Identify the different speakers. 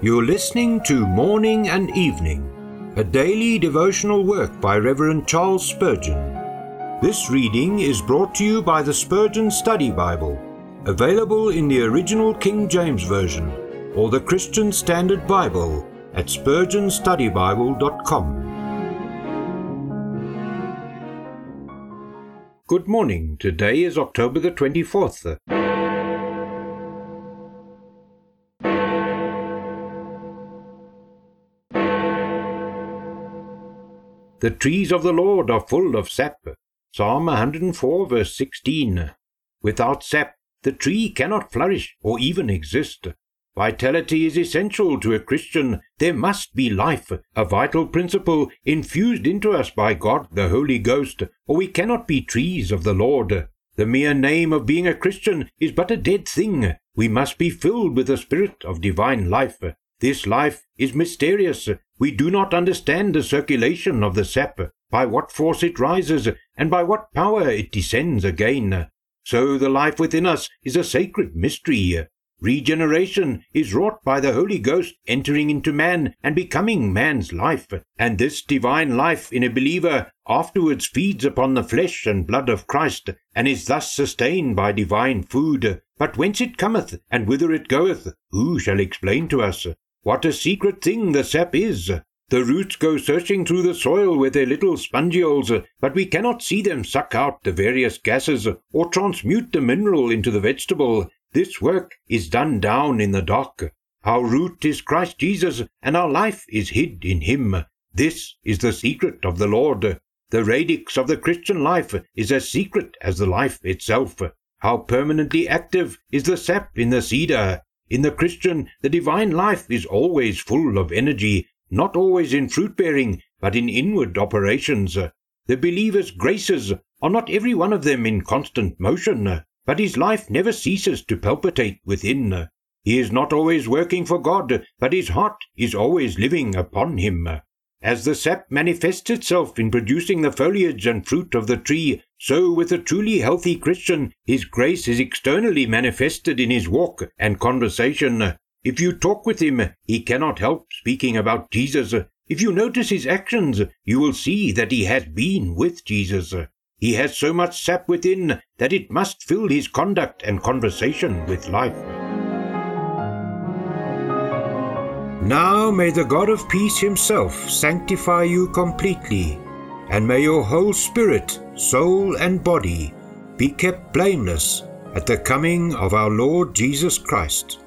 Speaker 1: You're listening to Morning and Evening, a daily devotional work by Reverend Charles Spurgeon. This reading is brought to you by the Spurgeon Study Bible, available in the original King James Version or the Christian Standard Bible at spurgeonstudybible.com. Good morning. Today is October the 24th. The trees of the Lord are full of sap. Psalm 104, verse 16. Without sap, the tree cannot flourish or even exist. Vitality is essential to a Christian. There must be life, a vital principle infused into us by God the Holy Ghost, or we cannot be trees of the Lord. The mere name of being a Christian is but a dead thing. We must be filled with the spirit of divine life. This life is mysterious. We do not understand the circulation of the sap, by what force it rises, and by what power it descends again. So the life within us is a sacred mystery. Regeneration is wrought by the Holy Ghost entering into man and becoming man's life, and this divine life in a believer afterwards feeds upon the flesh and blood of Christ, and is thus sustained by divine food. But whence it cometh, and whither it goeth, who shall explain to us? What a secret thing the sap is! The roots go searching through the soil with their little spongioles, but we cannot see them suck out the various gases or transmute the mineral into the vegetable. This work is done down in the dark. Our root is Christ Jesus, and our life is hid in Him. This is the secret of the Lord. The radix of the Christian life is as secret as the life itself. How permanently active is the sap in the cedar, in the Christian, the divine life is always full of energy, not always in fruit bearing, but in inward operations. The believer's graces are not every one of them in constant motion, but his life never ceases to palpitate within. He is not always working for God, but his heart is always living upon him. As the sap manifests itself in producing the foliage and fruit of the tree, so with a truly healthy Christian, his grace is externally manifested in his walk and conversation. If you talk with him, he cannot help speaking about Jesus. If you notice his actions, you will see that he has been with Jesus. He has so much sap within that it must fill his conduct and conversation with life. Now may the God of peace himself sanctify you completely, and may your whole spirit, soul, and body be kept blameless at the coming of our Lord Jesus Christ.